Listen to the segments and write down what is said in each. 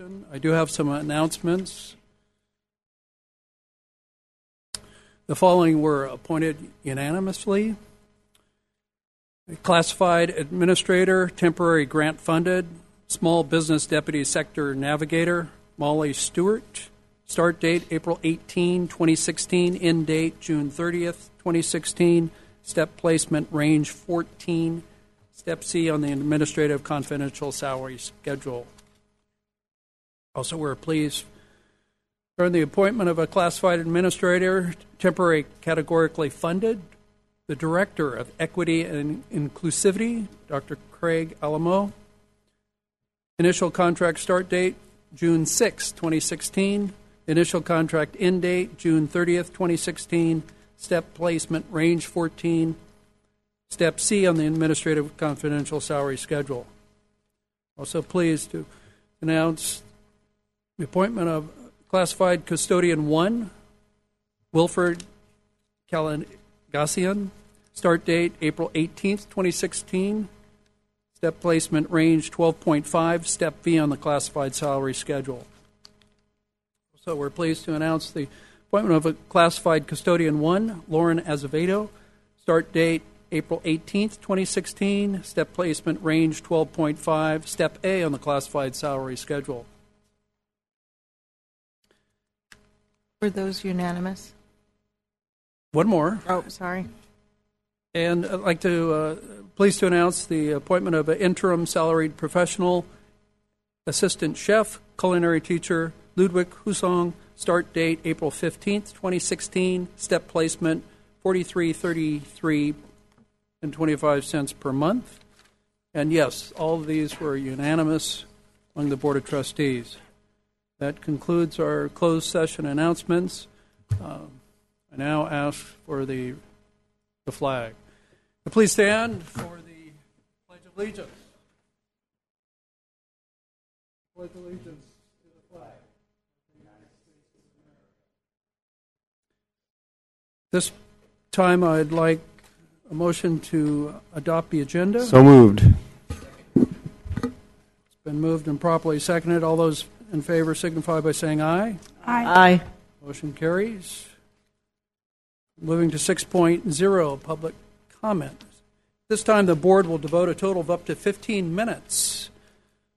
I do have some announcements. The following were appointed unanimously. Classified Administrator, temporary grant funded, Small Business Deputy Sector Navigator, Molly Stewart. Start date April 18, 2016. End date June 30th, 2016. Step placement range 14. Step C on the administrative confidential salary schedule. Also, we're pleased for the appointment of a classified administrator, temporary categorically funded, the Director of Equity and Inclusivity, Dr. Craig Alamo. Initial contract start date, June 6, 2016. Initial contract end date, June 30th, 2016. Step placement, range 14. Step C on the administrative confidential salary schedule. Also pleased to announce the appointment of classified custodian 1, Wilford Calagassian. Start date April 18th, 2016. Step placement range 12.5. Step V on the classified salary schedule. So we're pleased to announce the appointment of a classified custodian 1, Lauren Azevedo. Start date April 18th, 2016. Step placement range 12.5. Step A on the classified salary schedule. Were those unanimous? One more. Oh, sorry. And I'd like to, uh, pleased to announce the appointment of an interim salaried professional assistant chef, culinary teacher, Ludwig Husong. Start date April 15th, 2016. Step placement 4333 and 25 cents per month. And yes, all of these were unanimous among the Board of Trustees. That concludes our closed session announcements. Um, I now ask for the, the flag. Please stand for the Pledge of Allegiance. Pledge allegiance to the flag. This time I'd like a motion to adopt the agenda. So moved. It's been moved and properly seconded. All those in favor signify by saying aye. Aye. aye. Motion carries. Moving to 6.0, public comment. This time, the board will devote a total of up to 15 minutes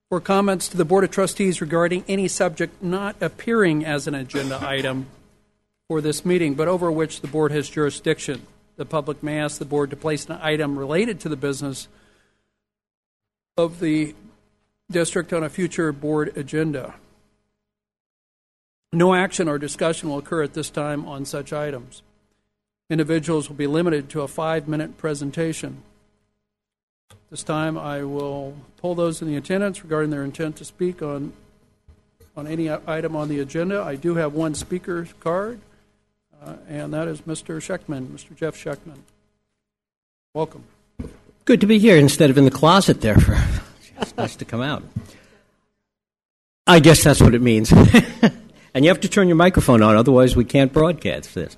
for comments to the Board of Trustees regarding any subject not appearing as an agenda item for this meeting, but over which the board has jurisdiction. The public may ask the board to place an item related to the business of the district on a future board agenda. No action or discussion will occur at this time on such items. Individuals will be limited to a five minute presentation. This time I will poll those in the attendance regarding their intent to speak on, on any item on the agenda. I do have one speaker card, uh, and that is Mr. Schechtman, Mr. Jeff Schechtman. Welcome. Good to be here instead of in the closet there. For, it's nice to come out. I guess that's what it means. and you have to turn your microphone on, otherwise we can't broadcast this.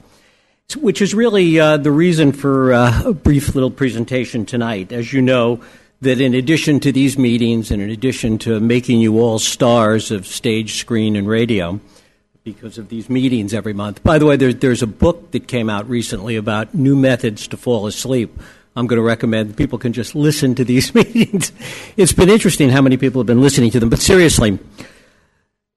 Which is really uh, the reason for uh, a brief little presentation tonight. As you know, that in addition to these meetings and in addition to making you all stars of stage, screen, and radio, because of these meetings every month. By the way, there, there's a book that came out recently about new methods to fall asleep. I'm going to recommend people can just listen to these meetings. It's been interesting how many people have been listening to them, but seriously,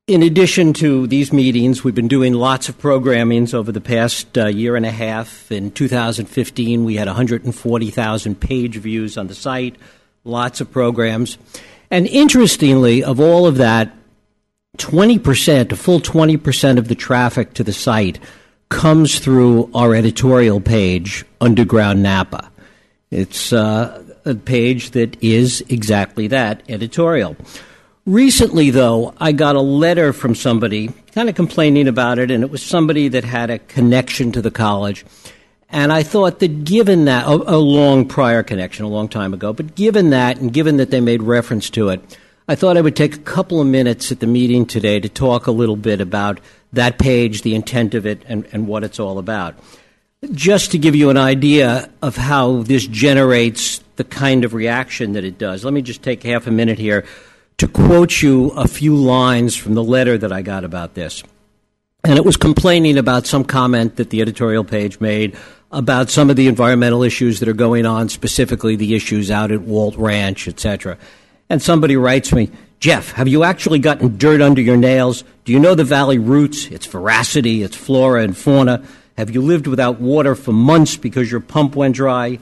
in addition to these meetings, we've been doing lots of programmings over the past uh, year and a half. In 2015, we had 140,000 page views on the site, lots of programs. And interestingly, of all of that, 20%, a full 20% of the traffic to the site comes through our editorial page, Underground Napa. It's uh, a page that is exactly that editorial. Recently, though, I got a letter from somebody kind of complaining about it, and it was somebody that had a connection to the college. And I thought that given that, a, a long prior connection, a long time ago, but given that, and given that they made reference to it, I thought I would take a couple of minutes at the meeting today to talk a little bit about that page, the intent of it, and, and what it's all about. Just to give you an idea of how this generates the kind of reaction that it does, let me just take half a minute here to quote you a few lines from the letter that I got about this. And it was complaining about some comment that the editorial page made about some of the environmental issues that are going on, specifically the issues out at Walt Ranch, etc. And somebody writes me, Jeff, have you actually gotten dirt under your nails? Do you know the valley roots, its veracity, its flora and fauna? Have you lived without water for months because your pump went dry?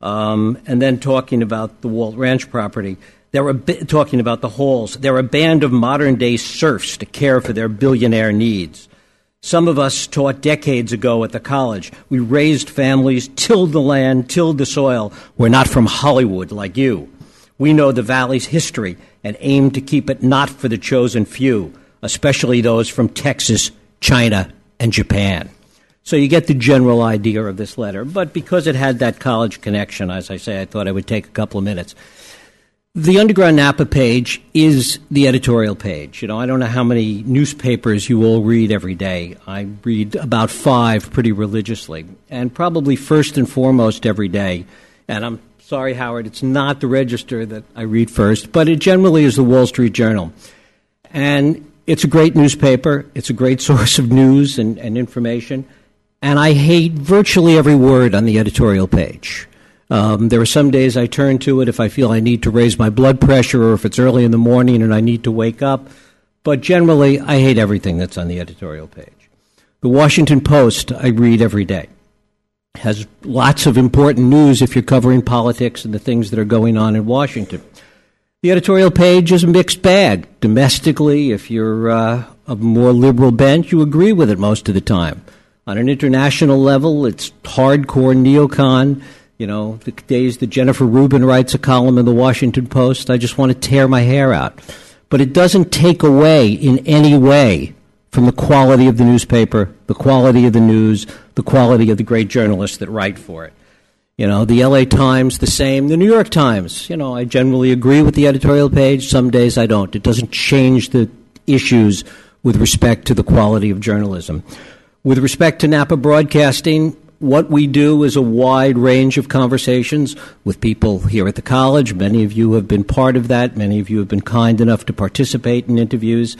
Um, and then talking about the Walt Ranch property. They're talking about the halls. They're a band of modern day serfs to care for their billionaire needs. Some of us taught decades ago at the college. We raised families, tilled the land, tilled the soil. We're not from Hollywood like you. We know the valley's history and aim to keep it not for the chosen few, especially those from Texas, China, and Japan. So you get the general idea of this letter. But because it had that college connection, as I say, I thought I would take a couple of minutes. The Underground Napa page is the editorial page. You know, I don't know how many newspapers you all read every day. I read about five pretty religiously, and probably first and foremost every day. And I'm sorry, Howard, it's not the Register that I read first, but it generally is the Wall Street Journal. And it's a great newspaper, it's a great source of news and, and information, and I hate virtually every word on the editorial page. Um, there are some days I turn to it if I feel I need to raise my blood pressure or if it's early in the morning and I need to wake up. But generally, I hate everything that's on the editorial page. The Washington Post I read every day. Has lots of important news if you're covering politics and the things that are going on in Washington. The editorial page is a mixed bag. Domestically, if you're uh, a more liberal bent, you agree with it most of the time. On an international level, it's hardcore neocon. You know, the days that Jennifer Rubin writes a column in the Washington Post, I just want to tear my hair out. But it doesn't take away in any way from the quality of the newspaper, the quality of the news, the quality of the great journalists that write for it. You know, the LA Times, the same. The New York Times, you know, I generally agree with the editorial page. Some days I don't. It doesn't change the issues with respect to the quality of journalism. With respect to Napa Broadcasting, what we do is a wide range of conversations with people here at the college. Many of you have been part of that. Many of you have been kind enough to participate in interviews.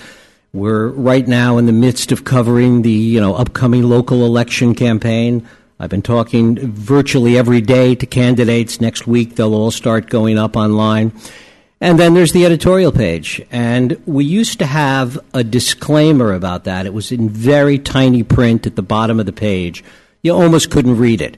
We're right now in the midst of covering the you know upcoming local election campaign. I've been talking virtually every day to candidates. Next week they'll all start going up online. And then there's the editorial page. And we used to have a disclaimer about that. It was in very tiny print at the bottom of the page you almost couldn't read it.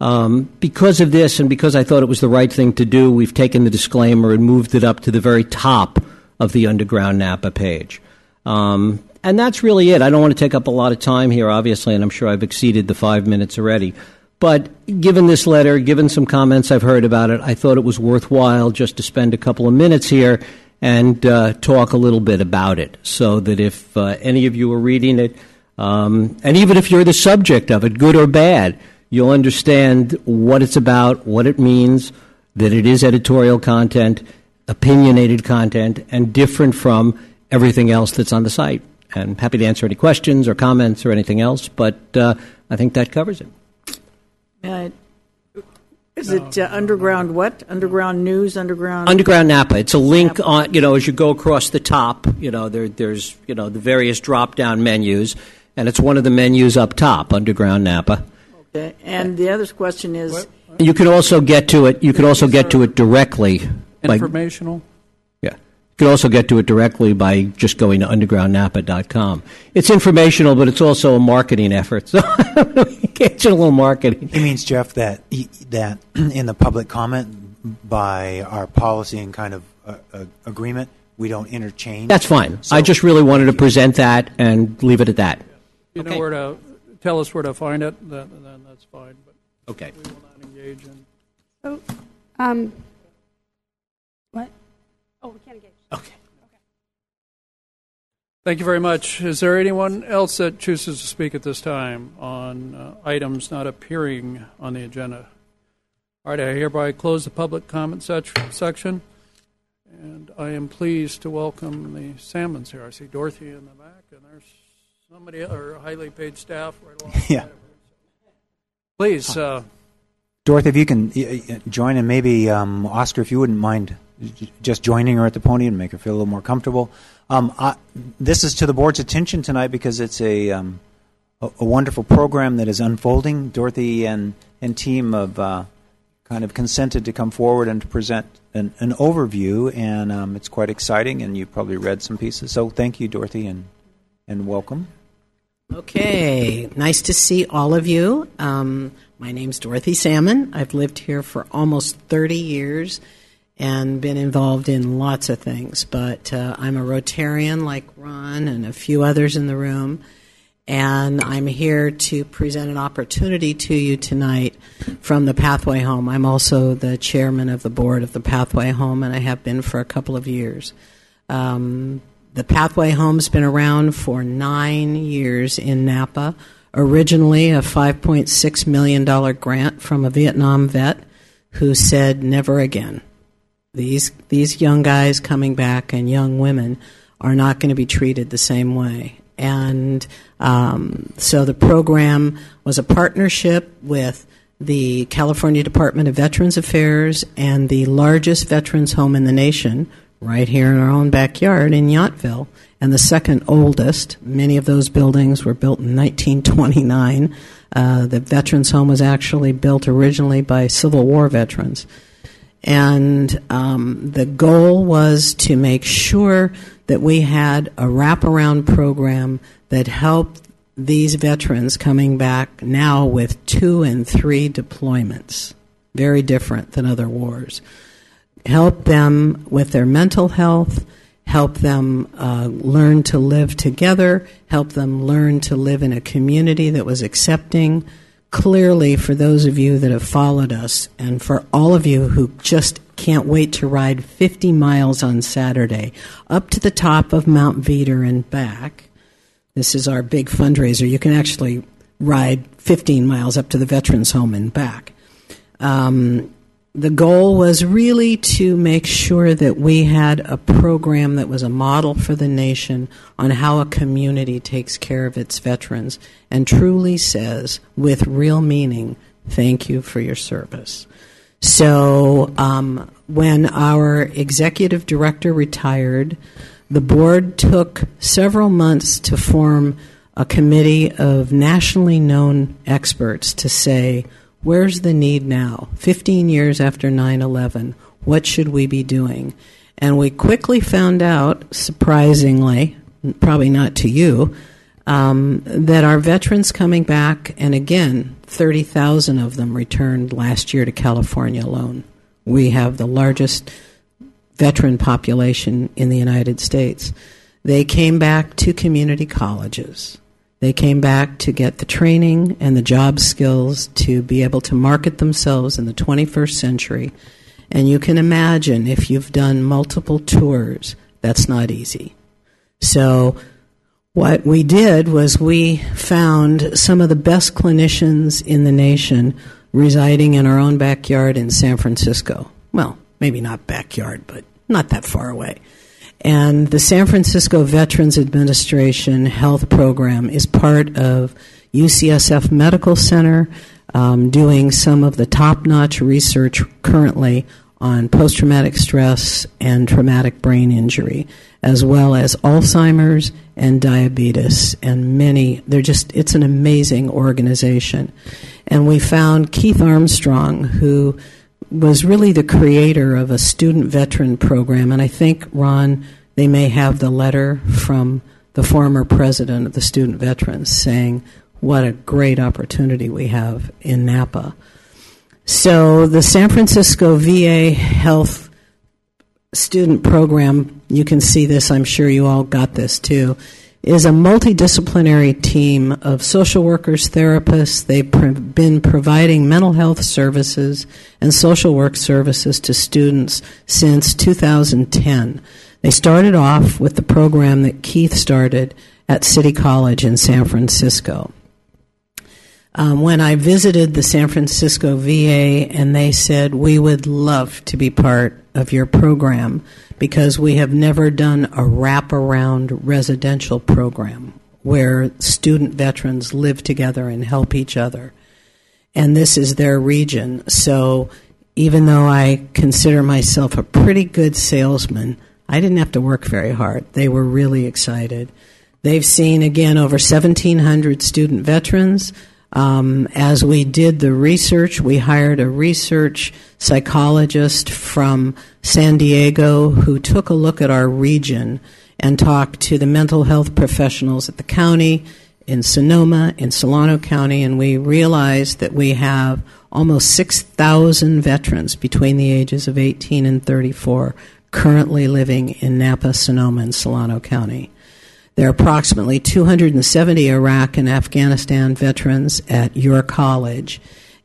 Um, because of this, and because I thought it was the right thing to do, we've taken the disclaimer and moved it up to the very top of the Underground Napa page. Um, and that's really it. I don't want to take up a lot of time here, obviously, and I'm sure I've exceeded the five minutes already. But given this letter, given some comments I've heard about it, I thought it was worthwhile just to spend a couple of minutes here and uh, talk a little bit about it so that if uh, any of you are reading it, um, and even if you're the subject of it, good or bad, you'll understand what it's about, what it means, that it is editorial content, opinionated content, and different from everything else that's on the site. And happy to answer any questions or comments or anything else, but uh, I think that covers it. Uh, is it uh, underground what? Underground news, underground. Underground Napa. It's a link on, you know, as you go across the top, you know, there, there's, you know, the various drop down menus and it's one of the menus up top, Underground Napa. Okay. And the other question is, You can also get to it. You can also get to it directly. By, Informational? yeah, you can also get to it directly by just going to undergroundnapa.com. It's informational, but it's also a marketing effort. So it's a little marketing. He means Jeff that he, that in the public comment by our policy and kind of uh, uh, agreement, we don't interchange. That's fine. So- I just really wanted to present that and leave it at that. You know where to, tell us where to find it, then, then that's fine, but Okay. we will not engage in. So, um, what? Oh, we can't engage. Okay. Okay. Thank you very much. Is there anyone else that chooses to speak at this time on uh, items not appearing on the agenda? All right, I hereby close the public comment sec- section, and I am pleased to welcome the Salmons here. I see Dorothy in the back, and there's somebody, or highly paid staff right along. Yeah. Please, uh, Dorothy, if you can uh, join, and maybe um, Oscar, if you wouldn't mind just joining her at the podium make her feel a little more comfortable. Um, I, this is to the board's attention tonight because it's a, um, a, a wonderful program that is unfolding. Dorothy and, and team have uh, kind of consented to come forward and to present an, an overview, and um, it's quite exciting, and you've probably read some pieces. So thank you, Dorothy, and, and welcome. Okay, nice to see all of you. Um, my name's Dorothy Salmon. I've lived here for almost 30 years and been involved in lots of things, but uh, I'm a Rotarian like Ron and a few others in the room. And I'm here to present an opportunity to you tonight from the Pathway Home. I'm also the chairman of the board of the Pathway Home, and I have been for a couple of years. Um, the Pathway Home's been around for nine years in Napa. Originally, a $5.6 million grant from a Vietnam vet who said, never again. These, these young guys coming back and young women are not going to be treated the same way. And um, so the program was a partnership with the California Department of Veterans Affairs and the largest veterans home in the nation, right here in our own backyard in Yountville, and the second oldest. Many of those buildings were built in 1929. Uh, the veterans home was actually built originally by Civil War veterans. And um, the goal was to make sure that we had a wraparound program that helped these veterans coming back now with two and three deployments, very different than other wars. Help them with their mental health, help them uh, learn to live together, help them learn to live in a community that was accepting. Clearly, for those of you that have followed us, and for all of you who just can't wait to ride 50 miles on Saturday up to the top of Mount Veeder and back, this is our big fundraiser. You can actually ride 15 miles up to the Veterans Home and back. Um, the goal was really to make sure that we had a program that was a model for the nation on how a community takes care of its veterans and truly says, with real meaning, thank you for your service. So, um, when our executive director retired, the board took several months to form a committee of nationally known experts to say, where's the need now? 15 years after 9 11, what should we be doing? And we quickly found out, surprisingly, probably not to you, um, that our veterans coming back, and again, 30,000 of them returned last year to California alone. We have the largest veteran population in the United States. They came back to community colleges. They came back to get the training and the job skills to be able to market themselves in the 21st century. And you can imagine if you've done multiple tours, that's not easy. So, what we did was we found some of the best clinicians in the nation residing in our own backyard in San Francisco. Well, maybe not backyard, but not that far away. And the San Francisco Veterans Administration Health Program is part of UCSF Medical Center, um, doing some of the top notch research currently on post traumatic stress and traumatic brain injury, as well as Alzheimer's and diabetes, and many. They're just, it's an amazing organization. And we found Keith Armstrong, who was really the creator of a student veteran program. And I think, Ron, they may have the letter from the former president of the student veterans saying, what a great opportunity we have in Napa. So the San Francisco VA Health Student Program, you can see this, I'm sure you all got this too, is a multidisciplinary team of social workers, therapists. They've been providing mental health services and social work services to students since 2010. They started off with the program that Keith started at City College in San Francisco. Um, when I visited the San Francisco VA and they said, We would love to be part of your program because we have never done a wraparound residential program where student veterans live together and help each other. And this is their region. So even though I consider myself a pretty good salesman, I didn't have to work very hard. They were really excited. They've seen, again, over 1,700 student veterans. Um, as we did the research, we hired a research psychologist from San Diego who took a look at our region and talked to the mental health professionals at the county, in Sonoma, in Solano County, and we realized that we have almost 6,000 veterans between the ages of 18 and 34 currently living in Napa, Sonoma, and Solano County. There are approximately 270 Iraq and Afghanistan veterans at your college.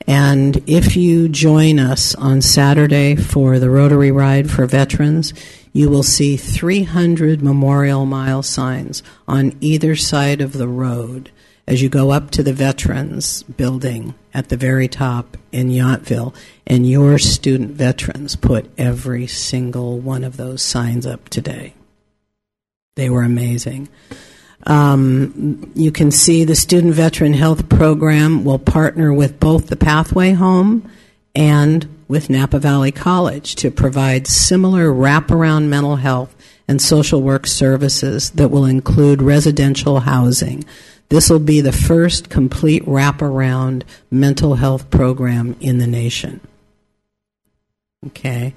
And if you join us on Saturday for the Rotary Ride for Veterans, you will see 300 memorial mile signs on either side of the road as you go up to the Veterans Building at the very top in Yountville. And your student veterans put every single one of those signs up today. They were amazing. Um, you can see the Student Veteran Health Program will partner with both the Pathway Home and with Napa Valley College to provide similar wraparound mental health and social work services that will include residential housing. This will be the first complete wraparound mental health program in the nation. Okay.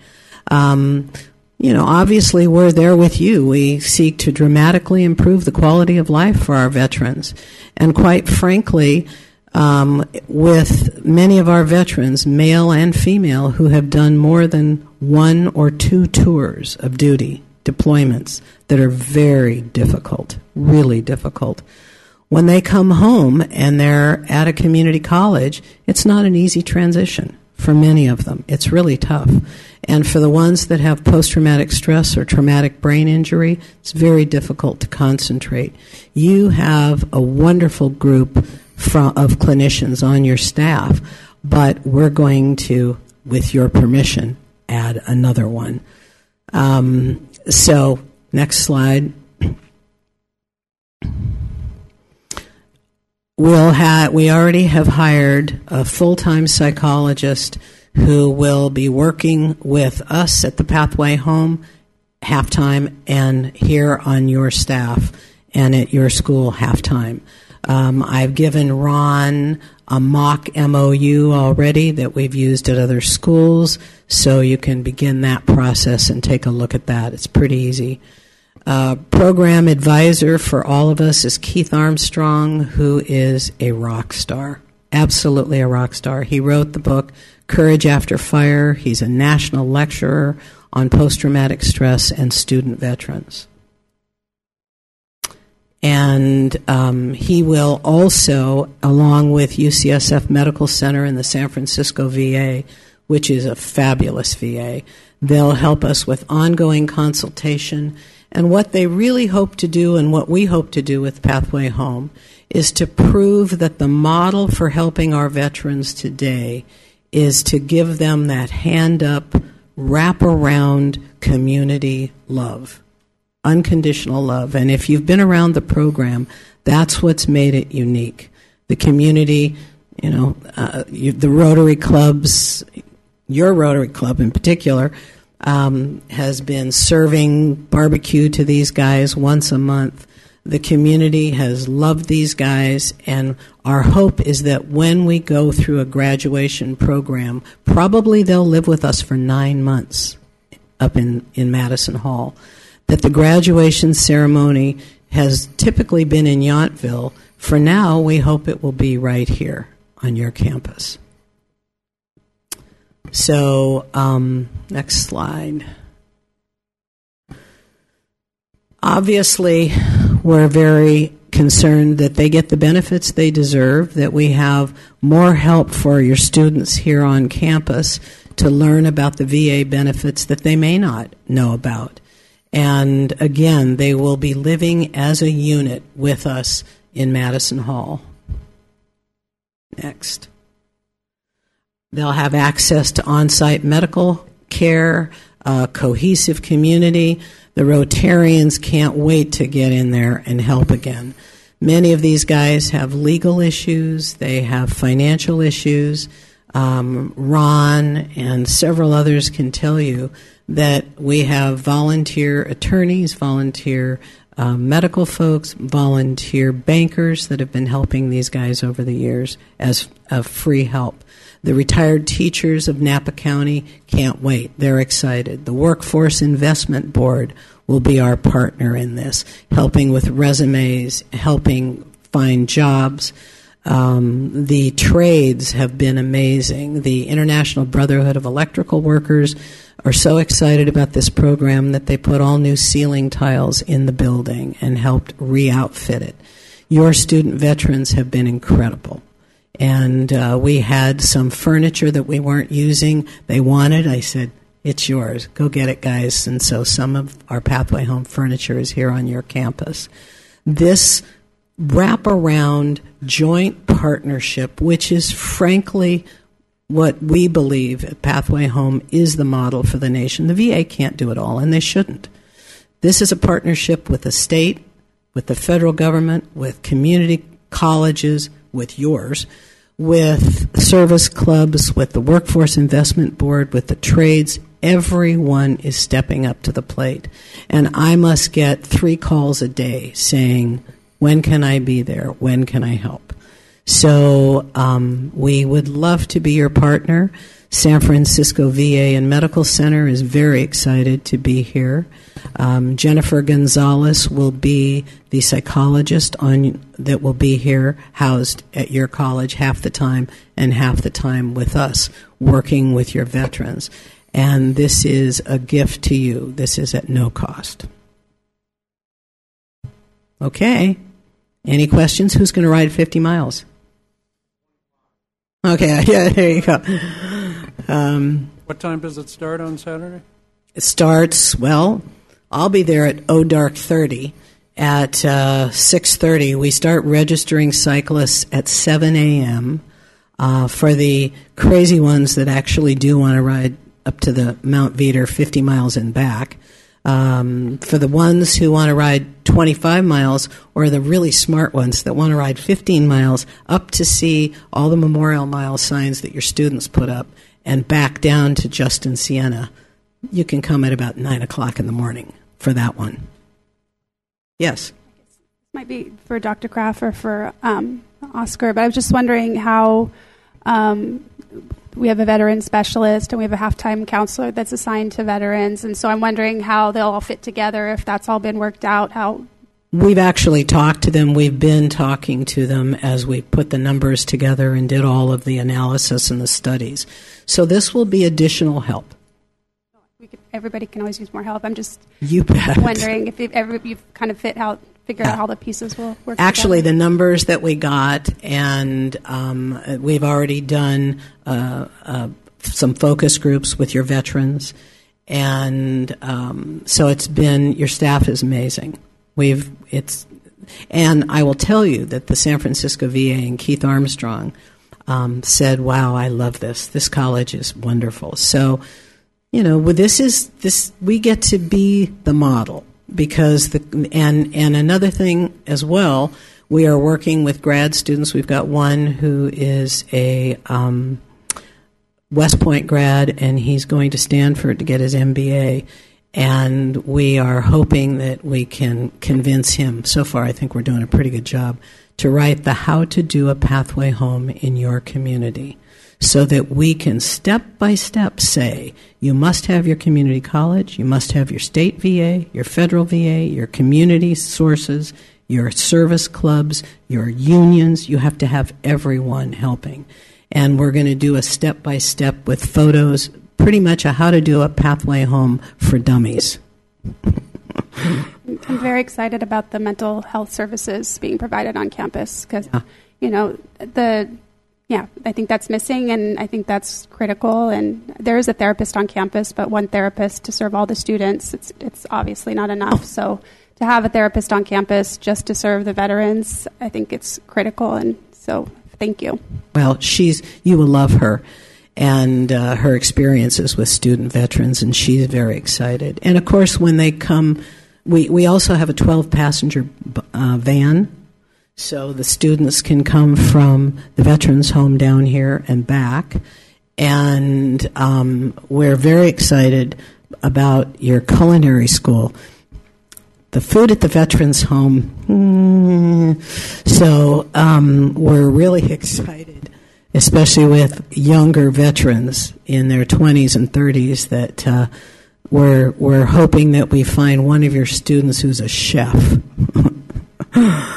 Um, you know, obviously we're there with you. We seek to dramatically improve the quality of life for our veterans. And quite frankly, um, with many of our veterans, male and female, who have done more than one or two tours of duty, deployments that are very difficult, really difficult. When they come home and they're at a community college, it's not an easy transition for many of them. It's really tough. And for the ones that have post traumatic stress or traumatic brain injury, it's very difficult to concentrate. You have a wonderful group of clinicians on your staff, but we're going to, with your permission, add another one. Um, so, next slide. We'll have, we already have hired a full time psychologist who will be working with us at the Pathway Home half time and here on your staff and at your school half time. Um, I've given Ron a mock MOU already that we've used at other schools, so you can begin that process and take a look at that. It's pretty easy. Uh, program advisor for all of us is Keith Armstrong, who is a rock star. Absolutely a rock star. He wrote the book Courage After Fire. He's a national lecturer on post traumatic stress and student veterans and um, he will also, along with UCSF Medical Center and the San Francisco VA, which is a fabulous VA, they'll help us with ongoing consultation. And what they really hope to do, and what we hope to do with Pathway Home, is to prove that the model for helping our veterans today is to give them that hand up, wrap around community love unconditional love. And if you've been around the program, that's what's made it unique. The community, you know, uh, you, the Rotary clubs, your Rotary Club in particular, um, has been serving barbecue to these guys once a month. The community has loved these guys, and our hope is that when we go through a graduation program, probably they'll live with us for nine months up in, in Madison Hall that the graduation ceremony has typically been in Yountville. For now, we hope it will be right here on your campus. So, um, next slide. Obviously, we're very concerned that they get the benefits they deserve, that we have more help for your students here on campus to learn about the VA benefits that they may not know about. And again, they will be living as a unit with us in Madison Hall. Next. They'll have access to on site medical care, a cohesive community. The Rotarians can't wait to get in there and help again. Many of these guys have legal issues, they have financial issues. um, Ron and several others can tell you that we have volunteer attorneys, volunteer uh, medical folks, volunteer bankers that have been helping these guys over the years as a free help. The retired teachers of Napa County can't wait. They're excited. The Workforce Investment Board will be our partner in this, helping with resumes, helping find jobs. Um, the trades have been amazing. The International Brotherhood of Electrical Workers are so excited about this program that they put all new ceiling tiles in the building and helped re outfit it. Your student veterans have been incredible. And uh, we had some furniture that we weren't using. They wanted. I said, it's yours. Go get it, guys. And so some of our Pathway Home furniture is here on your campus. This wraparound joint partnership, which is frankly what we believe at Pathway Home is the model for the nation. The VA can't do it all, and they shouldn't. This is a partnership with the state, with the federal government, with community colleges, with yours, with service clubs, with the Workforce Investment Board, with the trades. Everyone is stepping up to the plate. And I must get three calls a day saying, when can I be there? When can I help? So um, we would love to be your partner. San Francisco VA and Medical Center is very excited to be here. Um, Jennifer Gonzalez will be the psychologist on that will be here, housed at your college half the time and half the time with us, working with your veterans. And this is a gift to you. This is at no cost. Okay. Any questions? Who's going to ride 50 miles? Okay, yeah, there you go. Um, What time does it start on Saturday? it starts well. I'll be there at O Dark Thirty at uh, six thirty. We start registering cyclists at seven a.m. Uh, for the crazy ones that actually do want to ride up to the Mount Veeder, fifty miles and back. Um, for the ones who want to ride 25 miles, or the really smart ones that want to ride 15 miles up to see all the memorial mile signs that your students put up, and back down to Justin Siena, you can come at about 9 o'clock in the morning for that one. Yes. This might be for Dr. Kraft or for um, Oscar, but I was just wondering how um, we have a veteran specialist and we have a half-time counselor that's assigned to veterans, and so I'm wondering how they'll all fit together if that's all been worked out. How We've actually talked to them. We've been talking to them as we put the numbers together and did all of the analysis and the studies. So this will be additional help. we could, everybody can always use more help. I'm just You bet. wondering if you've, ever, you've kind of fit how figured Yeah. out how the pieces will work. Actually, together. the numbers that we got, and um, we've already done uh, uh, some focus groups with your veterans, and um, so it's been your staff is amazing. We've it's, and I will tell you that the San Francisco VA and Keith Armstrong um, said, "Wow, I love this. This college is wonderful." So you know, well, this is this we get to be the model because the and and another thing as well, we are working with grad students. We've got one who is a um, West Point grad, and he's going to Stanford to get his MBA. And we are hoping that we can convince him. So far, I think we're doing a pretty good job to write the How to Do a Pathway Home in Your Community so that we can step by step say you must have your community college, you must have your state VA, your federal VA, your community sources, your service clubs, your unions. You have to have everyone helping. And we're going to do a step by step with photos, pretty much a how to do a pathway home for dummies. I'm very excited about the mental health services being provided on campus because, you know, the yeah, I think that's missing, and I think that's critical. And there is a therapist on campus, but one therapist to serve all the students, it's it's obviously not enough. So to have a therapist on campus just to serve the veterans, I think it's critical. And so, thank you. Well, she's you will love her and uh, her experiences with student veterans, and she's very excited. And of course, when they come, we we also have a twelve passenger uh, van, so the students can come from the veterans home down here and back. and um, we're very excited about your culinary school. The food at the Veterans Home, hmm, so um, we're really excited, especially with younger veterans in their 20s and 30s, that uh, we're, we're hoping that we find one of your students who's a chef.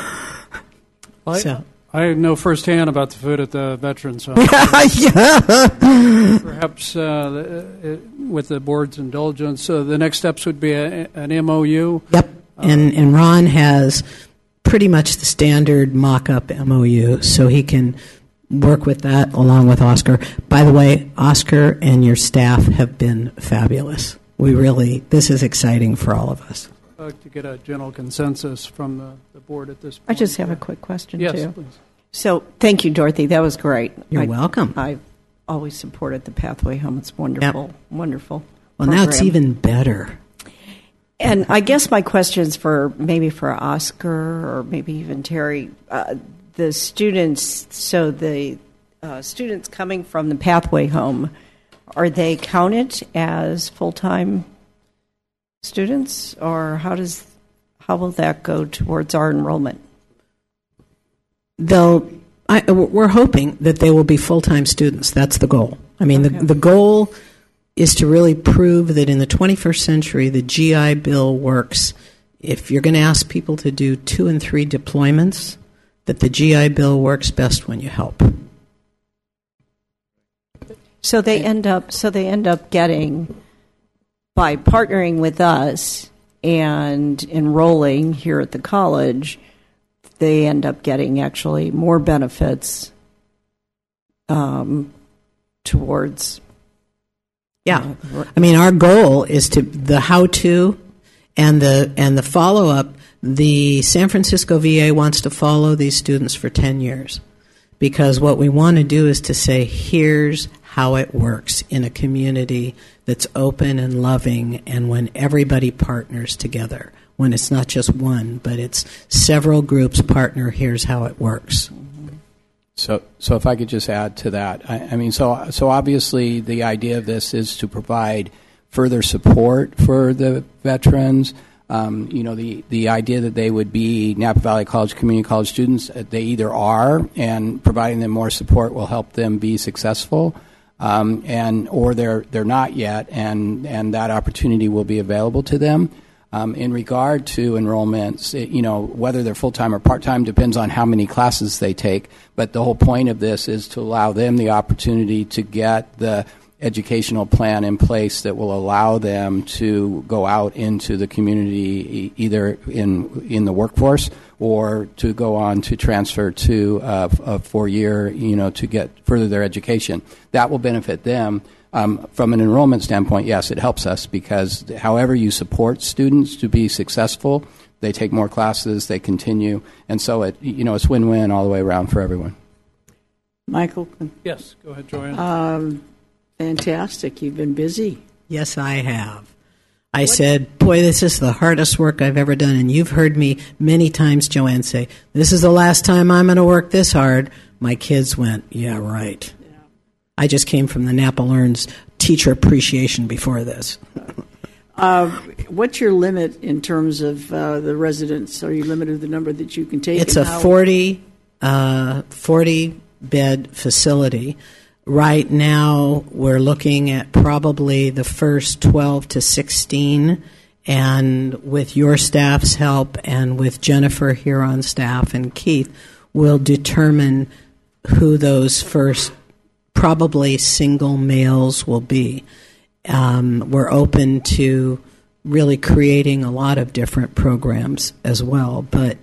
I, So- I know firsthand about the food at the Veterans Home. yeah. Perhaps uh, the- uh, with the board's indulgence, uh, the next steps would be a, an MOU. Yep. And and Ron has pretty much the standard mock-up MOU, so he can work with that along with Oscar. By the way, Oscar and your staff have been fabulous. We really this is exciting for all of us. I'd like to get a general consensus from the, the board at this point. I just have a quick question, Yes, too. please. So, thank you, Dorothy. That was great. You're I- welcome. I've always supported the Pathway Home. It's wonderful, wonderful. Well, now it's even better. And I guess my question is for maybe for Oscar or maybe even Terry. Uh, the students, so the uh, students coming from the Pathway Home, are they counted as full time students, or how does how will that go towards our enrollment? they'll I, we're hoping that they will be full-time students that's the goal i mean Okay. the, the goal is to really prove that in the 21st century the gi bill works if you're going to ask people to do two and three deployments that the gi bill works best when you help So they end up so they end up getting by partnering with us and enrolling here at the college, they end up getting actually more benefits um, towards yeah. i mean our goal is to the how to and the and the follow up the san francisco va wants to follow these students for 10 years. Because what we want to do is to say here's how it works in a community that's open and loving and when everybody partners together when it's not just one but it's several groups partner here's how it works So, so if I could just add to that, I, I mean, so so obviously the idea of this is to provide further support for the veterans. Um, you know, the the idea that they would be Napa Valley College Community College students, uh, they either are, and providing them more support will help them be successful, um, and or they're they're not yet, and and that opportunity will be available to them. Um, in regard to enrollments, it, you know, whether they're full time or part time depends on how many classes they take. But the whole point of this is to allow them the opportunity to get the educational plan in place that will allow them to go out into the community, e- either in in the workforce or to go on to transfer to uh, a four year, you know, to get further their education. That will benefit them. Um, from an enrollment standpoint, yes, it helps us because however you support students to be successful, they take more classes, they continue, and so it you know it's win-win all the way around for everyone. Michael. Yes, go ahead, Joanne. Um, fantastic. You've been busy. Yes, I have. I said, Boy, this is the hardest work I've ever done. And you've heard me many times, Joanne, say, This is the last time I'm going to work this hard. My kids went, Yeah, right. I just came from the Napa Learns teacher appreciation before this. Uh, what's your limit in terms of uh, the residents? Are you limited to the number that you can take? It's a how- 40, uh, 40 bed facility. Right now, we're looking at probably the first 12 to 16. And with your staff's help and with Jennifer here on staff and Keith, we'll determine who those first probably single males will be. Um, we're open to really creating a lot of different programs as well, but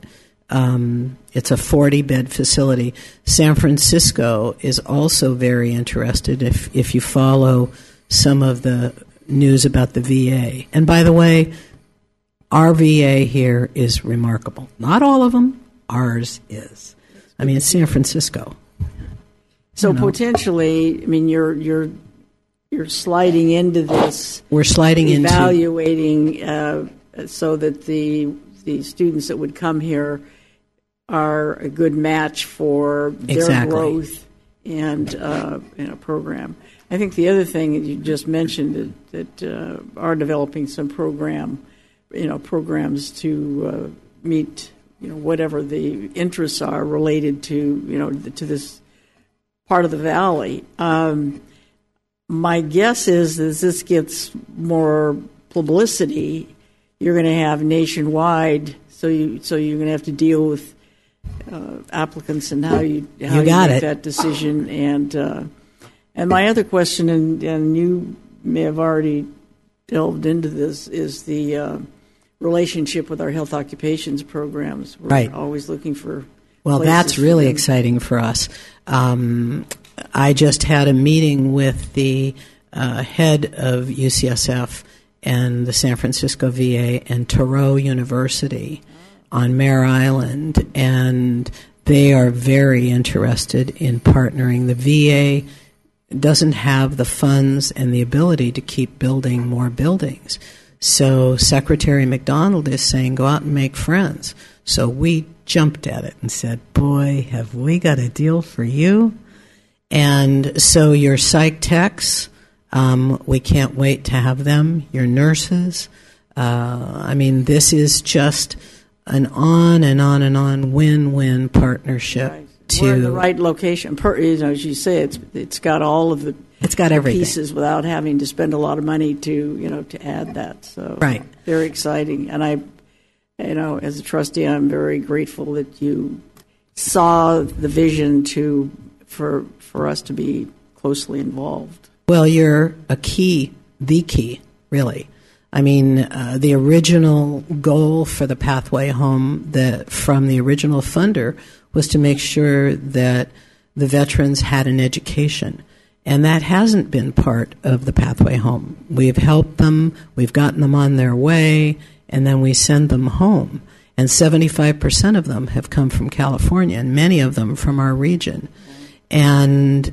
um, it's a 40 bed facility. San Francisco is also very interested if, if you follow some of the news about the VA. And by the way, our VA here is remarkable. Not all of them, ours is. I mean, it's San Francisco. So you know. potentially, I mean, you're you're you're sliding into this, We're sliding into. evaluating, uh, so that the the students that would come here are a good match for their Exactly. growth and uh, in a program. I think the other thing that you just mentioned that, that uh, are developing some program, you know, programs to uh, meet, you know, whatever the interests are related to, you know, to this part of the valley. Um, my guess is as this gets more publicity, you're going to have nationwide. So you so you're going to have to deal with uh, applicants and how you how You you, make it. that decision. And uh, and my other question, and, and you may have already delved into this, is the uh, relationship with our health occupations programs. We're Right. always looking for. Well, that's really exciting for us. Um, I just had a meeting with the uh, head of UCSF and the San Francisco VA and Touro University on Mare Island, and they are very interested in partnering. The VA doesn't have the funds and the ability to keep building more buildings. So Secretary McDonald is saying, go out and make friends. So we jumped at it and said, boy, have we got a deal for you. And so your psych techs, um, we can't wait to have them. Your nurses. Uh, I mean, this is just an on and on and on win-win partnership. Right. To We're in the right location. Per, you know, as you say, it's it's got all of the It's got everything. pieces without having to spend a lot of money to you know to add that. So Right. very exciting. And I, you know, as a trustee, I'm very grateful that you saw the vision to for for us to be closely involved. Well, you're a key, the key, really. I mean, uh, the original goal for the Pathway Home that from the original funder was to make sure that the veterans had an education. And that hasn't been part of the Pathway Home. We've helped them, we've gotten them on their way, and then we send them home. And 75% of them have come from California, and many of them from our region. And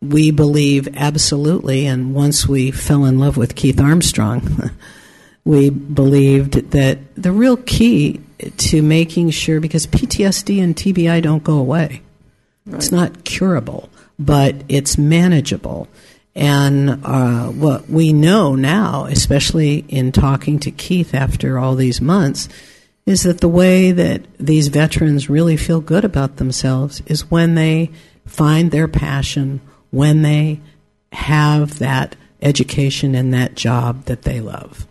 we believe absolutely, and once we fell in love with Keith Armstrong, we believed that the real key to making sure, because PTSD and TBI don't go away, it's not curable, but it's manageable. And uh, what we know now, especially in talking to Keith after all these months, is that the way that these veterans really feel good about themselves is when they find their passion, when they have that education and that job that they love.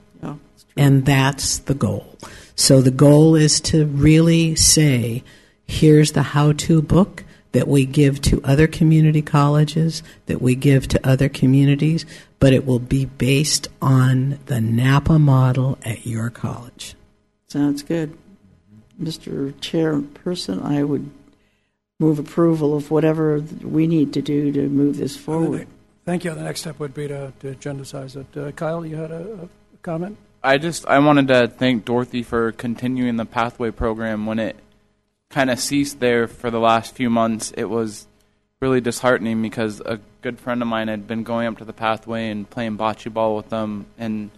Yeah, And that's the goal. So the goal is to really say, here's the how to book that we give to other community colleges, that we give to other communities, but it will be based on the Napa model at your college. sounds good, Mr. Chairperson. I would move approval of whatever we need to do to move this forward. Thank you. The next step would be to, to agendize it. Uh, Kyle, you had a, a comment? I just I wanted to thank Dorothy for continuing the pathway program when it kind of ceased there for the last few months. It was really disheartening because a good friend of mine had been going up to the pathway and playing bocce ball with them, and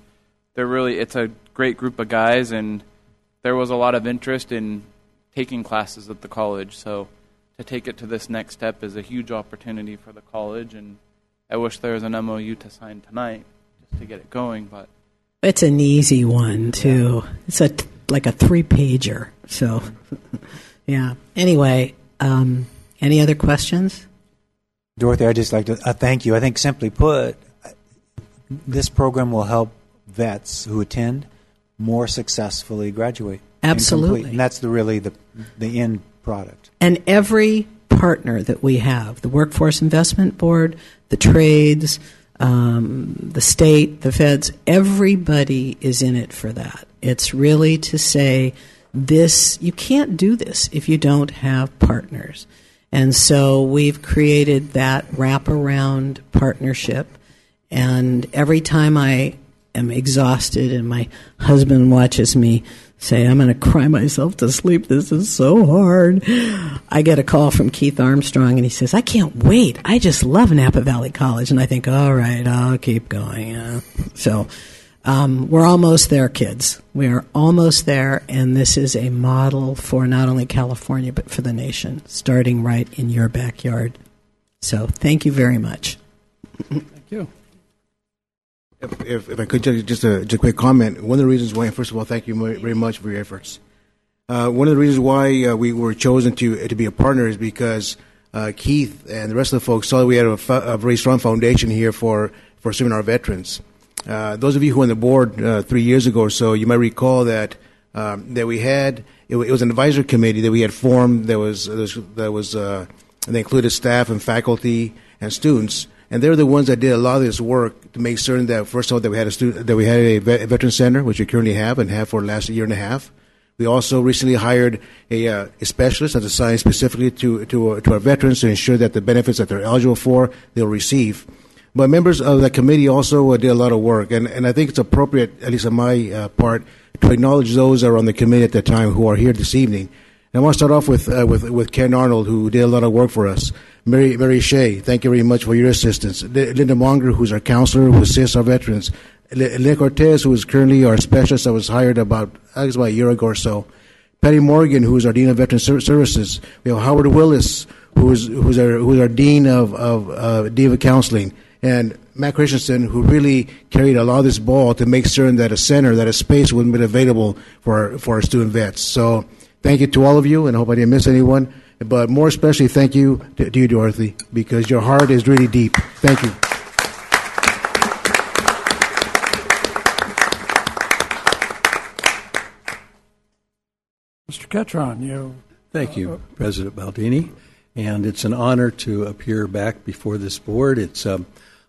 they're really it's a great group of guys, and there was a lot of interest in taking classes at the college. So to take it to this next step is a huge opportunity for the college, and I wish there was an MOU to sign tonight just to get it going, but. It's an easy one too. It's a like a three pager. So, yeah. Anyway, um, any other questions? Dorothy, I'd just like to uh, thank you. I think, simply put, this program will help vets who attend more successfully graduate. Absolutely. complete. And that's the really the the end product. And every partner that we have, the Workforce Investment Board, the trades, um, the state, the feds, everybody is in it for that. It's really to say this, you can't do this if you don't have partners. And so we've created that wraparound partnership. And every time I am exhausted and my husband watches me say, I'm going to cry myself to sleep. This is so hard. I get a call from Keith Armstrong and he says, I can't wait. I just love Napa Valley College. And I think, all right, I'll keep going. So um, we're almost there, kids. We are almost there. And this is a model for not only California, but for the nation, starting right in your backyard. So thank you very much. Thank you. If, if I could just, a, just a quick comment. One of the reasons why, first of all, thank you very much for your efforts. Uh, one of the reasons why uh, we were chosen to to be a partner is because uh, Keith and the rest of the folks saw that we had a, a very strong foundation here for, for serving our veterans. Uh, those of you who were on the board uh, three years ago or so, you might recall that um, that we had it, it, was an advisory committee that we had formed that was that was, that was uh, they included staff and faculty and students, and they're the ones that did a lot of this work to make certain that first of all that we had a student that we had a, vet, a veteran center, which we currently have and have for the last year and a half. We also recently hired a, uh, a specialist that's assigned specifically to, to, uh, to our veterans to ensure that the benefits that they're eligible for, they'll receive. But members of the committee also uh, did a lot of work, and, and I think it's appropriate, at least on my uh, part, to acknowledge those that are on the committee at the time who are here this evening. And I want to start off with, uh, with, with Ken Arnold, who did a lot of work for us. Mary, Mary Shea, thank you very much for your assistance. Linda Monger, who's our counselor, who assists our veterans. Le Cortez, who is currently our specialist that was hired about, I guess about a year ago or so. Patty Morgan, who is our Dean of Veteran Services. We have Howard Willis, who is, who's, our, who's our Dean of, of uh, Dean of Counseling. And Matt Christensen, who really carried a lot of this ball to make certain that a center, that a space would be available for our, for our student vets. So thank you to all of you, and I hope I didn't miss anyone. But more especially, thank you to, to you, Dorothy, because your heart is really deep. Thank you. Mr. Ketron, you. Thank you, President Baldini. And it's an honor to appear back before this board. It's um,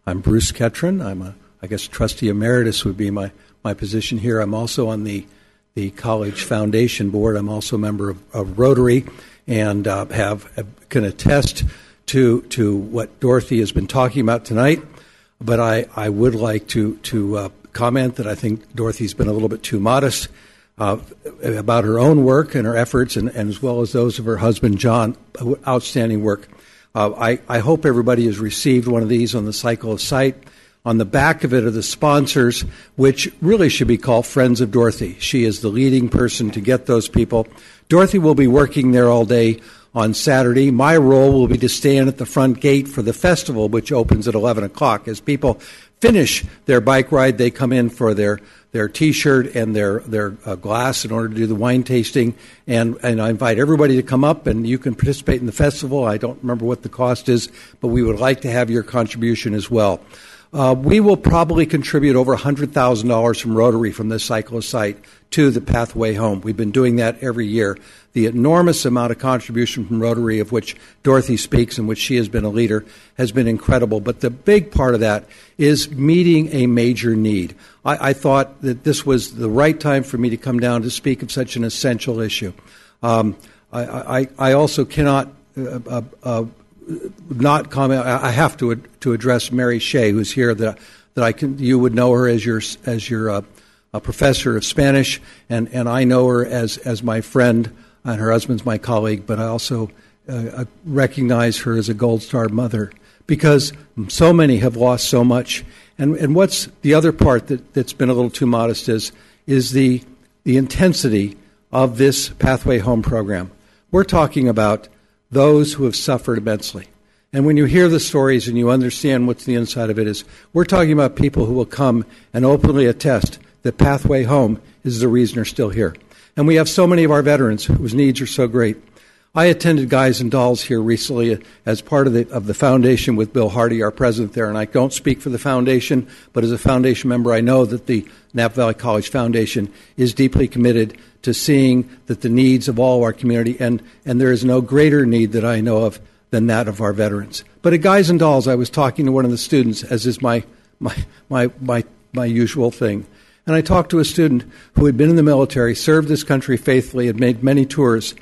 I'm Bruce Ketron. I'm a, I guess, trustee emeritus would be my, my position here. I'm also on the the college foundation board. I'm also a member of, of Rotary, and uh, have, have, can attest to to what Dorothy has been talking about tonight. But I, I would like to to uh, comment that I think Dorothy's been a little bit too modest uh, about her own work and her efforts, and, and, as well as those of her husband, John. Outstanding work. Uh, I, I, hope everybody has received one of these on the Cycle Sight. On the back of it are the sponsors, which really should be called Friends of Dorothy. She is the leading person to get those people. Dorothy will be working there all day on Saturday. My role will be to stand at the front gate for the festival, which opens at 11 o'clock. As people finish their bike ride, they come in for their their T-shirt and their their uh, glass in order to do the wine tasting. And and I invite everybody to come up and you can participate in the festival. I don't remember what the cost is, but we would like to have your contribution as well. Uh, we will probably contribute over $100,000 from Rotary from this cyclo site to the pathway home. We've been doing that every year. The enormous amount of contribution from Rotary, of which Dorothy speaks and which she has been a leader, has been incredible. But the big part of that is meeting a major need. I, I thought that this was the right time for me to come down to speak of such an essential issue. Um, I, I, I, also cannot uh, uh, uh not comment. I have to to address Mary Shea, who's here. That that I can. You would know her as your as your uh, a professor of Spanish, and, and I know her as as my friend, and her husband's my colleague. But I also uh, recognize her as a Gold Star mother because so many have lost so much. And and what's the other part that that's been a little too modest is is the the intensity of this Pathway Home program. We're talking about those who have suffered immensely. And when you hear the stories and you understand what's the inside of it is, we're talking about people who will come and openly attest that Pathway Home is the reason they're still here. And we have so many of our veterans whose needs are so great. I attended Guys and Dolls here recently as part of the, of the foundation with Bill Hardy, our president there. And I don't speak for the foundation, but as a foundation member, I know that the Napa Valley College Foundation is deeply committed to seeing that the needs of all our community, and, and there is no greater need that I know of than that of our veterans. But at Guys and Dolls, I was talking to one of the students, as is my, my, my, my, my usual thing. And I talked to a student who had been in the military, served this country faithfully, had made many tours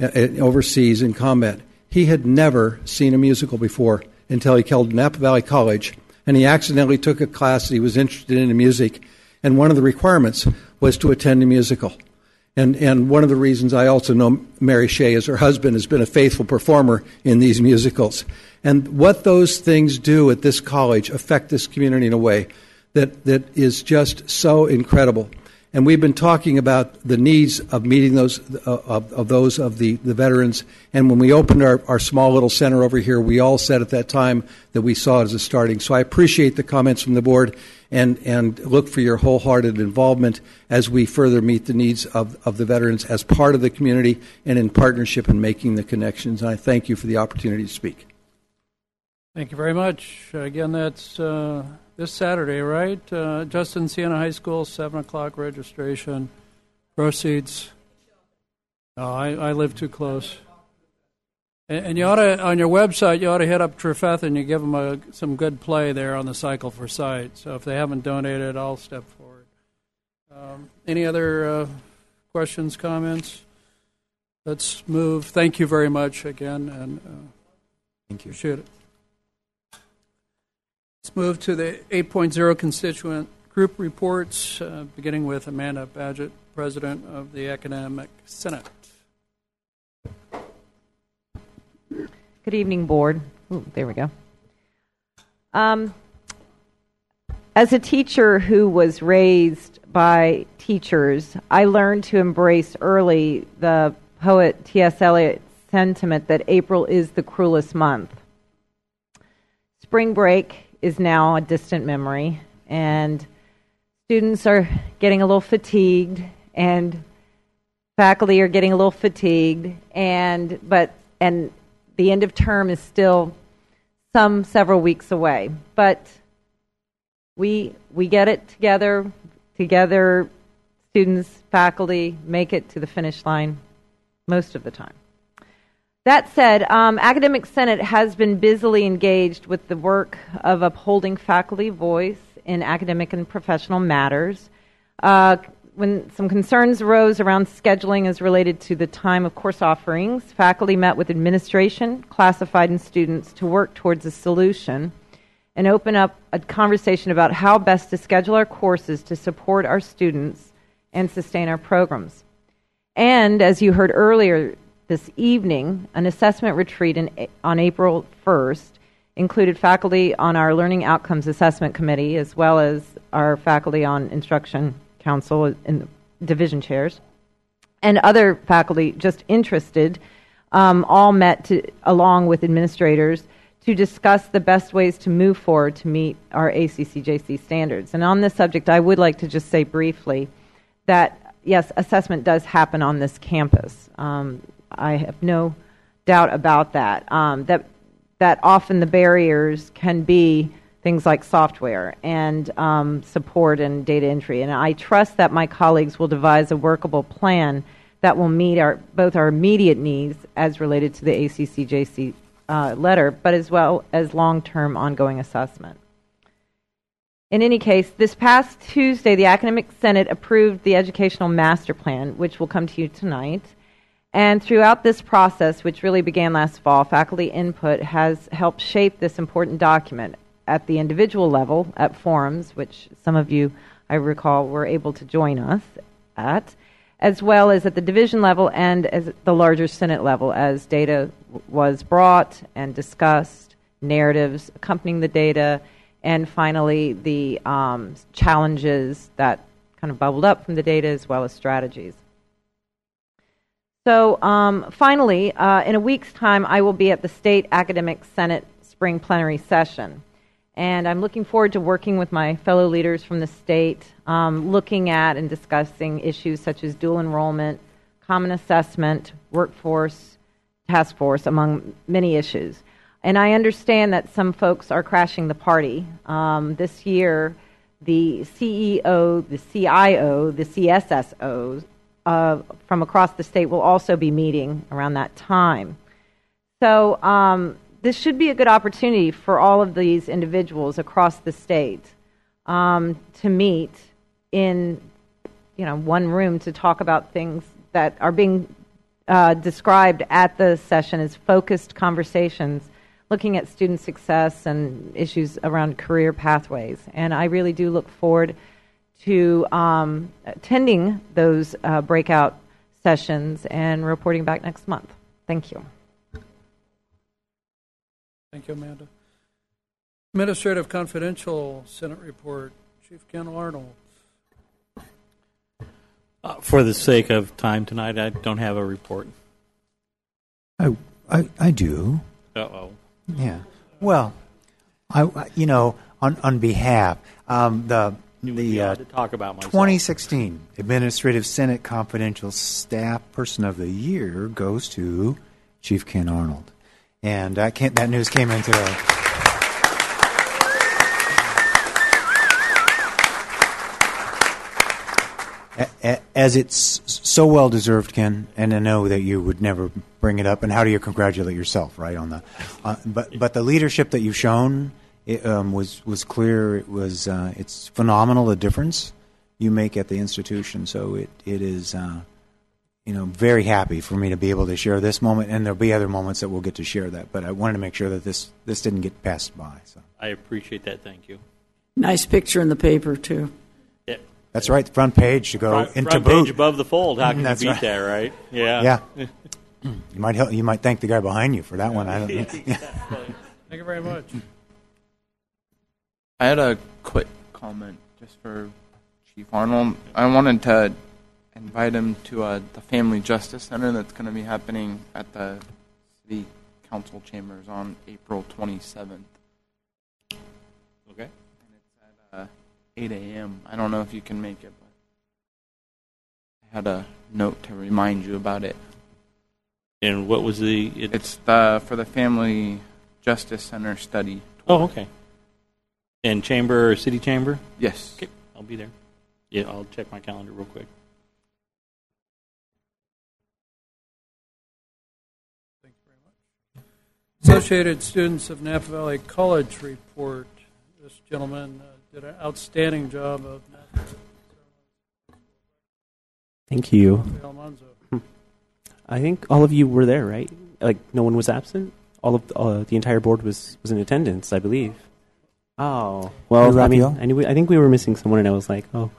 uh, uh, overseas in combat. He had never seen a musical before until he called Napa Valley College, and he accidentally took a class that he was interested in in music, and one of the requirements was to attend a musical. And, and one of the reasons I also know Mary Shea is her husband has been a faithful performer in these musicals. And what those things do at this college affect this community in a way that, that is just so incredible. And we've been talking about the needs of meeting those uh, of, of those of the, the veterans. And when we opened our, our small little center over here, we all said at that time that we saw it as a starting. So I appreciate the comments from the board and, and look for your wholehearted involvement as we further meet the needs of, of the veterans as part of the community and in partnership in making the connections. And I thank you for the opportunity to speak. Thank you very much. Again, that's uh, this Saturday, right? Uh, Justin Siena High School, 7 o'clock registration. Proceeds. Oh, I, I live too close. And, and you ought to, on your website, you ought to hit up Trefethen and you give them a, some good play there on the Cycle for Sight. So if they haven't donated, I'll step forward. Um, any other uh, questions, comments? Let's move. Thank you very much again, and uh, Thank you. appreciate it. Let's move to the 8.0 constituent group reports, uh, beginning with Amanda Badgett, President of the Academic Senate. Good evening, board. Ooh, there we go. Um, as a teacher who was raised by teachers, I learned to embrace early the poet T.S. Eliot's sentiment that April is the cruelest month. Spring break is now a distant memory, and students are getting a little fatigued, and faculty are getting a little fatigued, and but and the end of term is still some several weeks away. But we we get it together, together, students, faculty make it to the finish line most of the time. That said, um, Academic Senate has been busily engaged with the work of upholding faculty voice in academic and professional matters. Uh, when some concerns arose around scheduling as related to the time of course offerings, faculty met with administration, classified, and students to work towards a solution and open up a conversation about how best to schedule our courses to support our students and sustain our programs. And as you heard earlier this evening, an assessment retreat in, on April 1st included faculty on our Learning Outcomes Assessment Committee as well as our faculty on Instruction Council and division chairs and other faculty just interested um, all met to, along with administrators to discuss the best ways to move forward to meet our ACCJC standards. And on this subject, I would like to just say briefly that yes, assessment does happen on this campus. Um, I have no doubt about that. Um, that that often the barriers can be things like software and um, support and data entry. And I trust that my colleagues will devise a workable plan that will meet our both our immediate needs as related to the ACCJC uh, letter, but as well as long-term ongoing assessment. In any case, this past Tuesday, the Academic Senate approved the Educational Master Plan, which will come to you tonight. And throughout this process, which really began last fall, faculty input has helped shape this important document at the individual level at forums, which some of you, I recall, were able to join us at, as well as at the division level and as the larger Senate level as data was brought and discussed, narratives accompanying the data, and finally the um, challenges that kind of bubbled up from the data as well as strategies. So, um, finally, uh, in a week's time, I will be at the State Academic Senate Spring Plenary Session. And I'm looking forward to working with my fellow leaders from the state, um, looking at and discussing issues such as dual enrollment, common assessment, workforce, task force, among many issues. And I understand that some folks are crashing the party. Um, this year, the CEO, the CIO, the CSSOs uh, from across the state will also be meeting around that time. So um, this should be a good opportunity for all of these individuals across the state um, to meet in you know one room to talk about things that are being uh, described at the session as focused conversations looking at student success and issues around career pathways and i really do look forward to um, attending those uh, breakout sessions and reporting back next month. Thank you. Thank you, Amanda. Administrative Confidential Senate Report, Chief Ken Arnold. Uh, for the sake of time tonight, I don't have a report. I, I, I do. Uh oh. Yeah. Well, I, I- you know, on on behalf um, the the uh, to talk about myself. 2016 Administrative Senate Confidential Staff Person of the Year goes to Chief Ken Arnold, and that news came in today. As it's so well deserved, Ken, and I know that you would never bring it up. And how do you congratulate yourself, right? On the, uh, but but the leadership that you've shown it, um, was was clear. It was uh, it's phenomenal the difference you make at the institution. So it it is, uh, you know, very happy for me to be able to share this moment, and there'll be other moments that we'll get to share that. But I wanted to make sure that this this didn't get passed by. So I appreciate that. Thank you. Nice picture in the paper too. Yeah. that's right, the front page to go Front, into front boot. page above the fold. How can That's you beat right. that, right? Yeah. Yeah. You might help, you might thank the guy behind you for that one. I don't know. Thank you very much. I had a quick comment just for Chief Arnold. I wanted to invite him to uh, the Family Justice Center that's going to be happening at the City Council chambers on April 27th. Okay. And it's at uh, 8 a.m. I don't know if you can make it, but I had a note to remind you about it. And what was the? It, It's the for the Family Justice Center study. oh, okay. And chamber, or city chamber. Yes. Okay, I'll be there. Yeah, I'll check my calendar real quick. Thank you very much. Associated Students of Napa Valley College report. This gentleman uh, did an outstanding job of Napa Thank you. Valley Almanzo. I think all of you were there, right? Like no one was absent. All of uh, the entire board was was in attendance, I believe. Oh well, Hey, I mean, Raphael? I, knew, I think we were missing someone, and I was like, oh,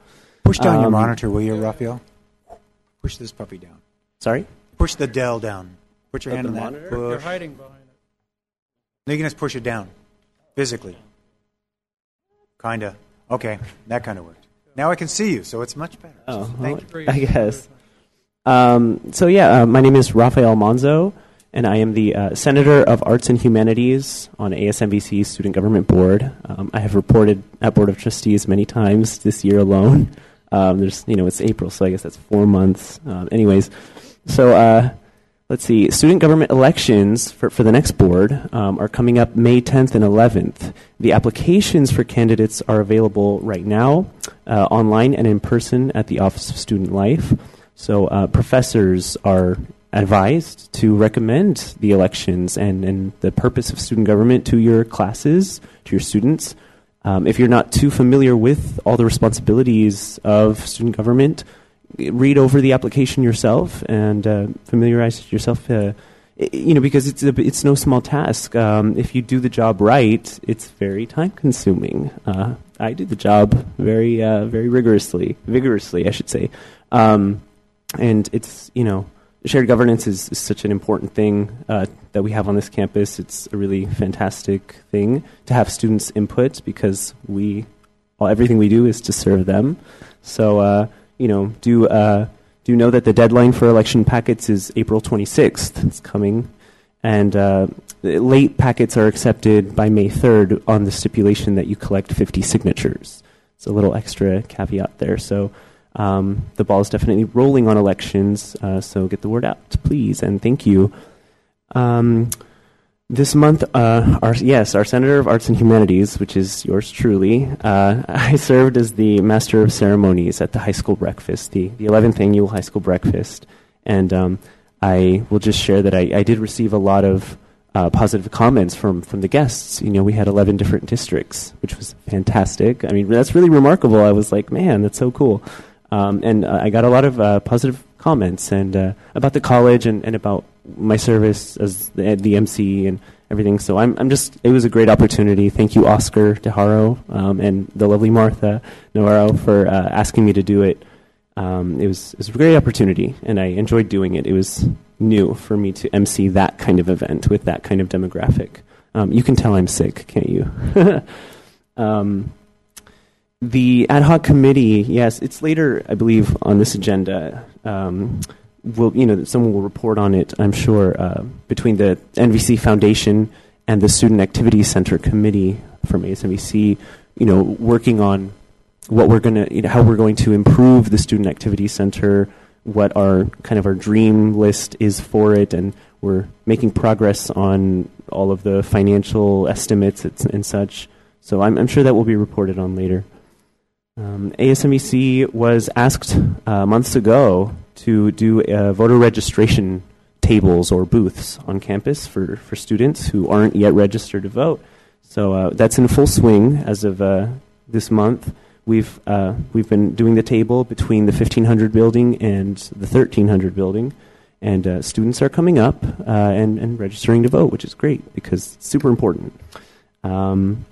Push down your Um, monitor, will you, Raphael? Push this puppy down. sorry. Push the Dell down. Put your Of hand the on that. monitor? You're hiding behind it. No, you can just push it down, physically. Kinda. Okay, that kind of worked. Now I can see you, so it's much better. Oh, Thank well, you. I guess. Um, so yeah, uh, my name is Raphael Monzo, and I am the uh, Senator of Arts and Humanities on ASNVC's Student Government Board. Um, I have reported at Board of Trustees many times this year alone. Um, there's, you know, it's April, so I guess that's four months. Um, anyways, so uh, let's see. Student government elections for, for the next board um, are coming up May 10th and 11th. The applications for candidates are available right now, uh, online and in person at the Office of Student Life. So uh, professors are advised to recommend the elections and, and the purpose of student government to your classes, to your students. Um, if you're not too familiar with all the responsibilities of student government, read over the application yourself and uh, familiarize yourself. Uh, you know, because it's a, it's no small task. Um, if you do the job right, it's very time consuming. Uh, I do the job very uh, very rigorously, vigorously, I should say. Um, and it's you know shared governance is, is such an important thing uh, that we have on this campus. It's a really fantastic thing to have students' input because we all everything we do is to serve them. So uh, you know, do uh, do know that the deadline for election packets is April 26th. It's coming, and uh, late packets are accepted by May 3rd on the stipulation that you collect 50 signatures. It's a little extra caveat there. So. Um, the ball is definitely rolling on elections, uh, so get the word out, please, and thank you. Um, this month, uh, our, yes, our Senator of Arts and Humanities, which is yours truly, uh, I served as the Master of Ceremonies at the high school breakfast, the, the 11th annual high school breakfast. And um, I will just share that I, I did receive a lot of uh, positive comments from, from the guests. You know, we had 11 different districts, which was fantastic. I mean, that's really remarkable. I was like, man, that's so cool. Um, and uh, I got a lot of uh, positive comments and uh, about the college and, and about my service as the, the MC and everything. So I'm, I'm just, it was a great opportunity. Thank you, Oscar DeHaro um, and the lovely Martha Navarro for uh, asking me to do it. Um, it, was, it was a great opportunity and I enjoyed doing it. It was new for me to MC that kind of event with that kind of demographic. Um, you can tell I'm sick, can't you? The ad hoc committee, yes, it's later, I believe, on this agenda. Um, will you know someone will report on it? I'm sure uh, between the NVC Foundation and the Student Activity Center committee from ASNVC, you know, working on what we're going to, you know, how we're going to improve the Student Activity Center, what our kind of our dream list is for it, and we're making progress on all of the financial estimates and such. So I'm, I'm sure that will be reported on later. Um, ASNVC was asked uh, months ago to do uh, voter registration tables or booths on campus for, for students who aren't yet registered to vote. So uh, that's in full swing as of uh, this month. We've, uh, we've been doing the table between the 1500 building and the 1300 building, and uh, students are coming up and, and registering to vote, which is great because it's super important. Um,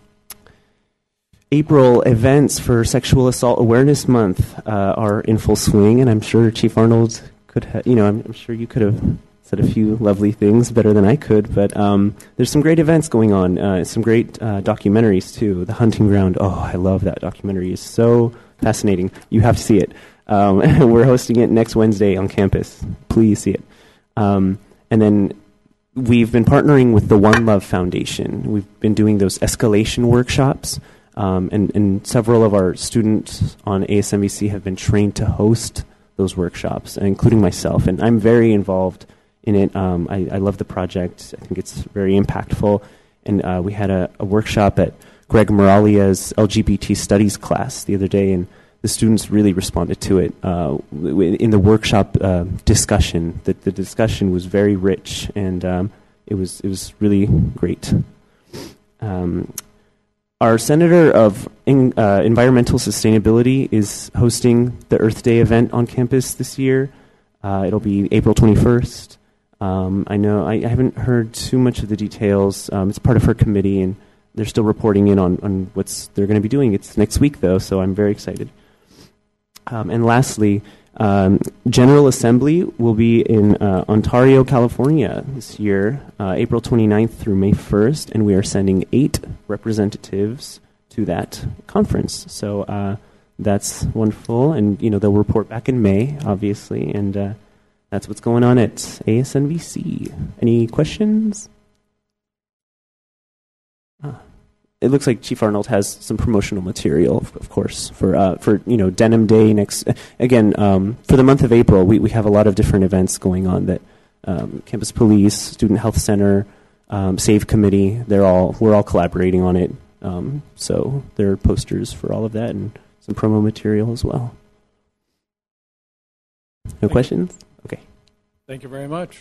April events for Sexual Assault Awareness Month uh, are in full swing, and I'm sure Chief Arnold could, ha- you know, I'm, I'm, sure you could have said a few lovely things better than I could. But um, there's some great events going on, uh, some great uh, documentaries too. The Hunting Ground, oh, I love that documentary. It's so fascinating. You have to see it. Um, we're hosting it next Wednesday on campus. Please see it. Um, and then we've been partnering with the One Love Foundation. We've been doing those escalation workshops. Um, and, and, several of our students on ASNVC have been trained to host those workshops, including myself. And I'm very involved in it. Um, I, I, love the project. I think it's very impactful. And uh, we had a, a, workshop at Greg Moralia's LGBT studies class the other day, and the students really responded to it. Uh, in the workshop uh, discussion, the, the discussion was very rich, and um, it was it was really great. Um, our Senator of in, uh, Environmental Sustainability is hosting the Earth Day event on campus this year. Uh, it'll be April 21st. Um, I know I, I, haven't heard too much of the details. Um, it's part of her committee, and they're still reporting in on, on what they're going to be doing. It's next week, though, so I'm very excited. Um, and lastly, um, General Assembly will be in uh, Ontario, California this year, uh, April 29th through May 1st, and we are sending eight representatives to that conference. So uh, that's wonderful, and you know they'll report back in May, obviously, and uh, that's what's going on at ASNVC. Any questions? It looks like Chief Arnold has some promotional material, of, of course, for uh, for you know Denim Day next. Again, um, for the month of April, we, we have a lot of different events going on. That um, Campus Police, Student Health Center, um, Save Committee, they're all we're all collaborating on it. Um, so there are posters for all of that and some promo material as well. No Thank questions? You. Okay. Thank you very much.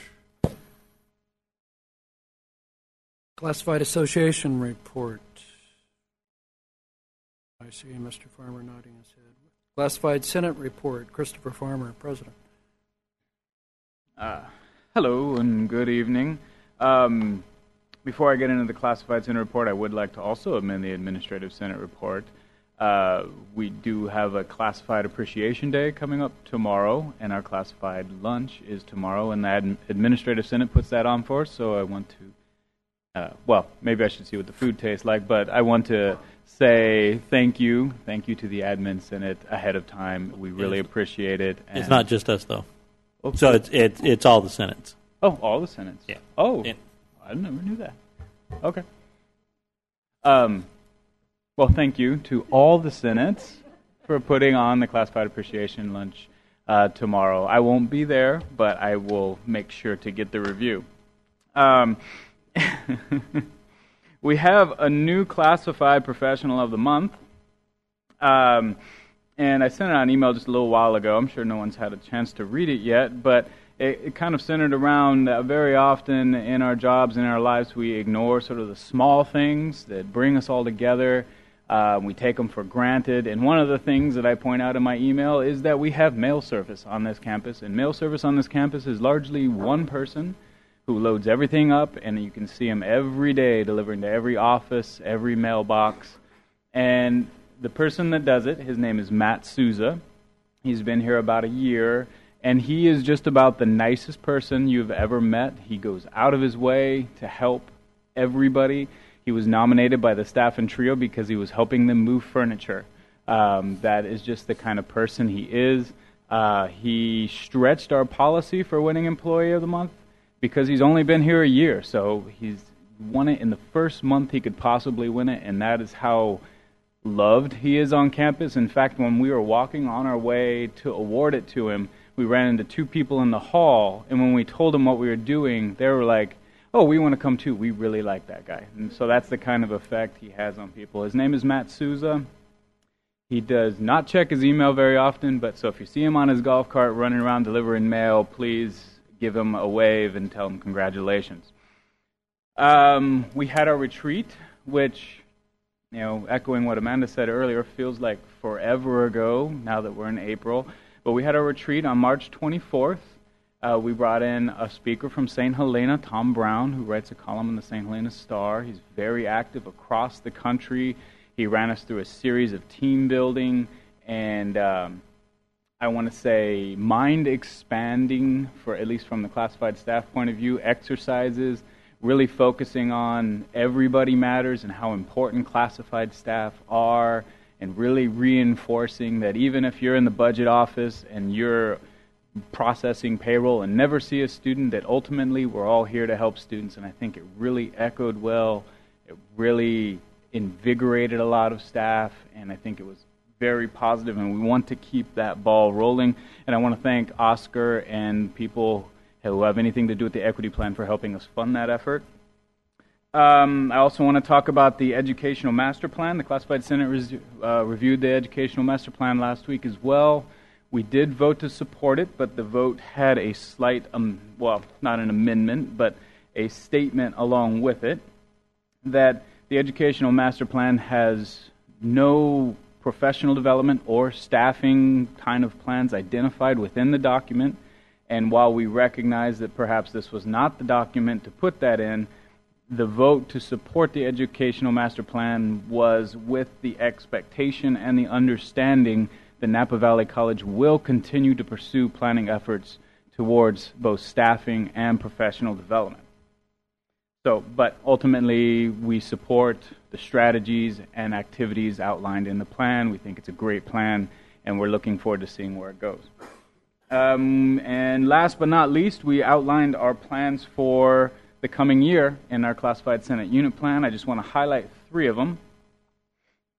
Classified Association report. I see Mr. Farmer nodding his head. Classified Senate report. Christopher Farmer, President. Uh, hello and good evening. Um, before I get into the classified Senate report, I would like to also amend the Administrative Senate report. Uh, we do have a classified appreciation day coming up tomorrow, and our classified lunch is tomorrow, and the Ad- Administrative Senate puts that on for us, so I want to, uh, well, maybe I should see what the food tastes like, but I want to say thank you, thank you to the admin senate ahead of time. We really appreciate it. it's not just us though. Okay. So it's it's it's all the senates. Oh, all the senates. Yeah. Oh, yeah. I never knew that. Okay. Um, well, thank you to all the senates for putting on the classified appreciation lunch uh, tomorrow. I won't be there, but I will make sure to get the review. Um, we have a new classified professional of the month. Um, and I sent out an email just a little while ago. I'm sure no one's had a chance to read it yet, but it, it kind of centered around uh, very often in our jobs, in our lives, we ignore sort of the small things that bring us all together. Uh, we take them for granted. And one of the things that I point out in my email is that we have mail service on this campus. And mail service on this campus is largely one person who loads everything up, and you can see him every day delivering to every office, every mailbox. And the person that does it, his name is Matt Souza. He's been here about a year, and he is just about the nicest person you've ever met. He goes out of his way to help everybody. He was nominated by the staff and trio because he was helping them move furniture. Um, that is just the kind of person he is. Uh, he stretched our policy for winning Employee of the Month because he's only been here a year. So he's won it in the first month he could possibly win it, and that is how loved he is on campus. In fact, when we were walking on our way to award it to him, we ran into two people in the hall, and when we told them what we were doing, they were like, "Oh, we want to come too. We really like that guy." And so that's the kind of effect he has on people. His name is Matt Souza. He does not check his email very often, but so if you see him on his golf cart running around delivering mail, please give him a wave and tell him congratulations. Um, we had our retreat, which, you know, echoing what Amanda said earlier, feels like forever ago now that we're in April. But we had our retreat on March 24th. Uh, we brought in a speaker from St. Helena, Tom Brown, who writes a column in the St. Helena Star. He's very active across the country. He ran us through a series of team building and um, I want to say mind expanding, for at least from the classified staff point of view, exercises really focusing on everybody matters and how important classified staff are, and really reinforcing that even if you're in the budget office and you're processing payroll and never see a student, that ultimately we're all here to help students. And I think it really echoed well. It really invigorated a lot of staff, and I think it was very positive, and we want to keep that ball rolling. And I want to thank Oscar and people who have anything to do with the equity plan for helping us fund that effort. Um, I also want to talk about the educational master plan. The classified senate res- uh, reviewed the educational master plan last week as well. We did vote to support it, but the vote had a slight, um, well, not an amendment, but a statement along with it that the educational master plan has no professional development or staffing kind of plans identified within the document. And while we recognize that perhaps this was not the document to put that in, the vote to support the educational master plan was with the expectation and the understanding that Napa Valley College will continue to pursue planning efforts towards both staffing and professional development. So, but ultimately, we support the strategies and activities outlined in the plan. We think it's a great plan, and we're looking forward to seeing where it goes. Um, and last but not least, we outlined our plans for the coming year in our classified Senate unit plan. I just want to highlight three of them,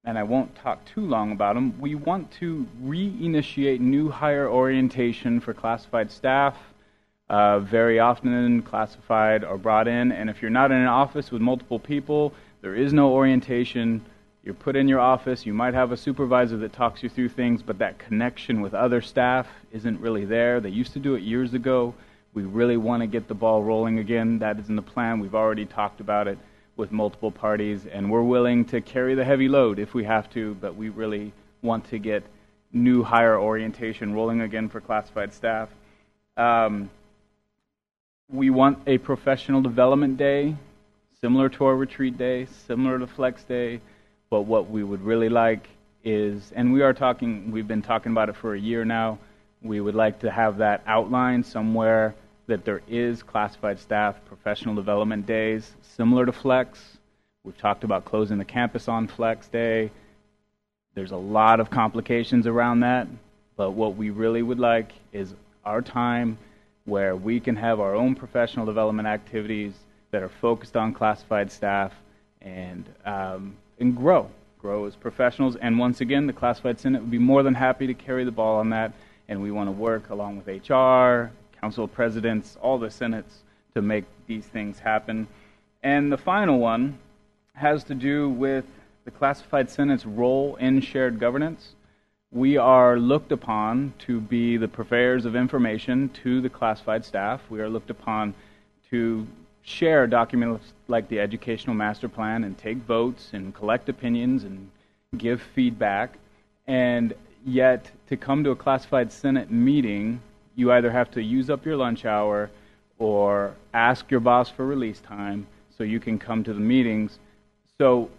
and I won't talk too long about them. We want to reinitiate new hire orientation for classified staff. Uh, very often, classified are brought in, and if you're not in an office with multiple people, there is no orientation you're put in your office. You might have a supervisor that talks you through things, but that connection with other staff isn't really there. They used to do it years ago. We really want to get the ball rolling again. That is in the plan. We've already talked about it with multiple parties, and we're willing to carry the heavy load if we have to, but we really want to get new hire orientation rolling again for classified staff. Um, we want a professional development day similar to our retreat day, similar to flex day but what we would really like is, and we are talking, we've been talking about it for a year now. We would like to have that outlined somewhere that there is classified staff professional development days similar to Flex. We've talked about closing the campus on Flex Day. There's a lot of complications around that, but what we really would like is our time where we can have our own professional development activities that are focused on classified staff and um, and grow, grow as professionals. And once again, the Classified Senate would be more than happy to carry the ball on that. And we want to work along with HR, Council Presidents, all the Senates to make these things happen. And the final one has to do with the Classified Senate's role in shared governance. We are looked upon to be the purveyors of information to the classified staff. We are looked upon to share documents like the educational master plan and take votes and collect opinions and give feedback. And yet, to come to a classified Senate meeting, you either have to use up your lunch hour or ask your boss for release time so you can come to the meetings. So,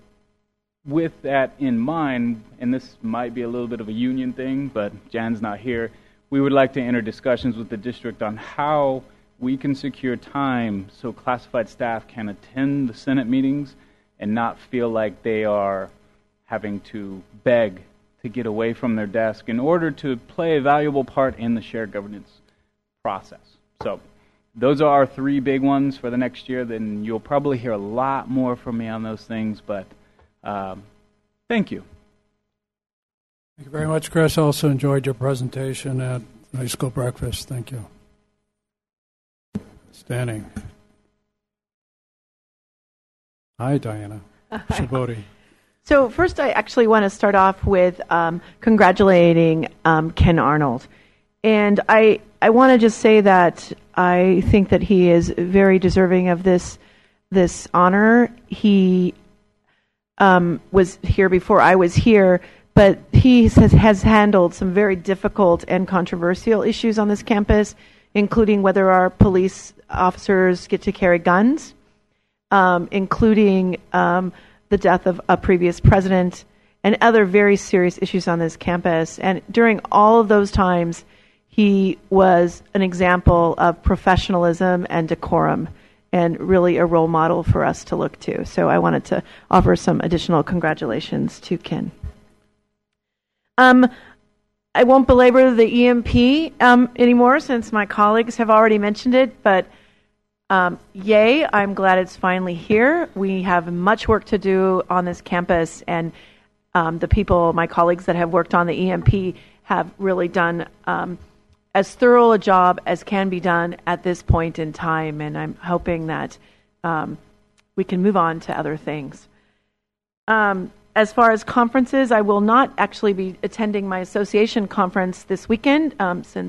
with that in mind, and this might be a little bit of a union thing, but Jan's not here, we would like to enter discussions with the district on how we can secure time so classified staff can attend the Senate meetings and not feel like they are having to beg to get away from their desk in order to play a valuable part in the shared governance process. So, those are our three big ones for the next year. Then you'll probably hear a lot more from me on those things, but um, thank you. Thank you very much, Chris. I also enjoyed your presentation at high school breakfast. Thank you. Standing. Hi, Diana. Shaboti. So, first, I actually want to start off with um, congratulating um, Ken Arnold. And I, I want to just say that I think that he is very deserving of this, this honor. He um, was here before I was here, but he has, has handled some very difficult and controversial issues on this campus, including whether our police officers get to carry guns, um, including um, the death of a previous president, and other very serious issues on this campus. And during all of those times, he was an example of professionalism and decorum and really a role model for us to look to. So I wanted to offer some additional congratulations to Ken. Um, I won't belabor the EMP um, anymore since my colleagues have already mentioned it, but um, yay, I'm glad it's finally here. We have much work to do on this campus, and um, the people, my colleagues that have worked on the EMP, have really done um, as thorough a job as can be done at this point in time, and I'm hoping that um, we can move on to other things. Um, as far as conferences, I will not actually be attending my association conference this weekend um, since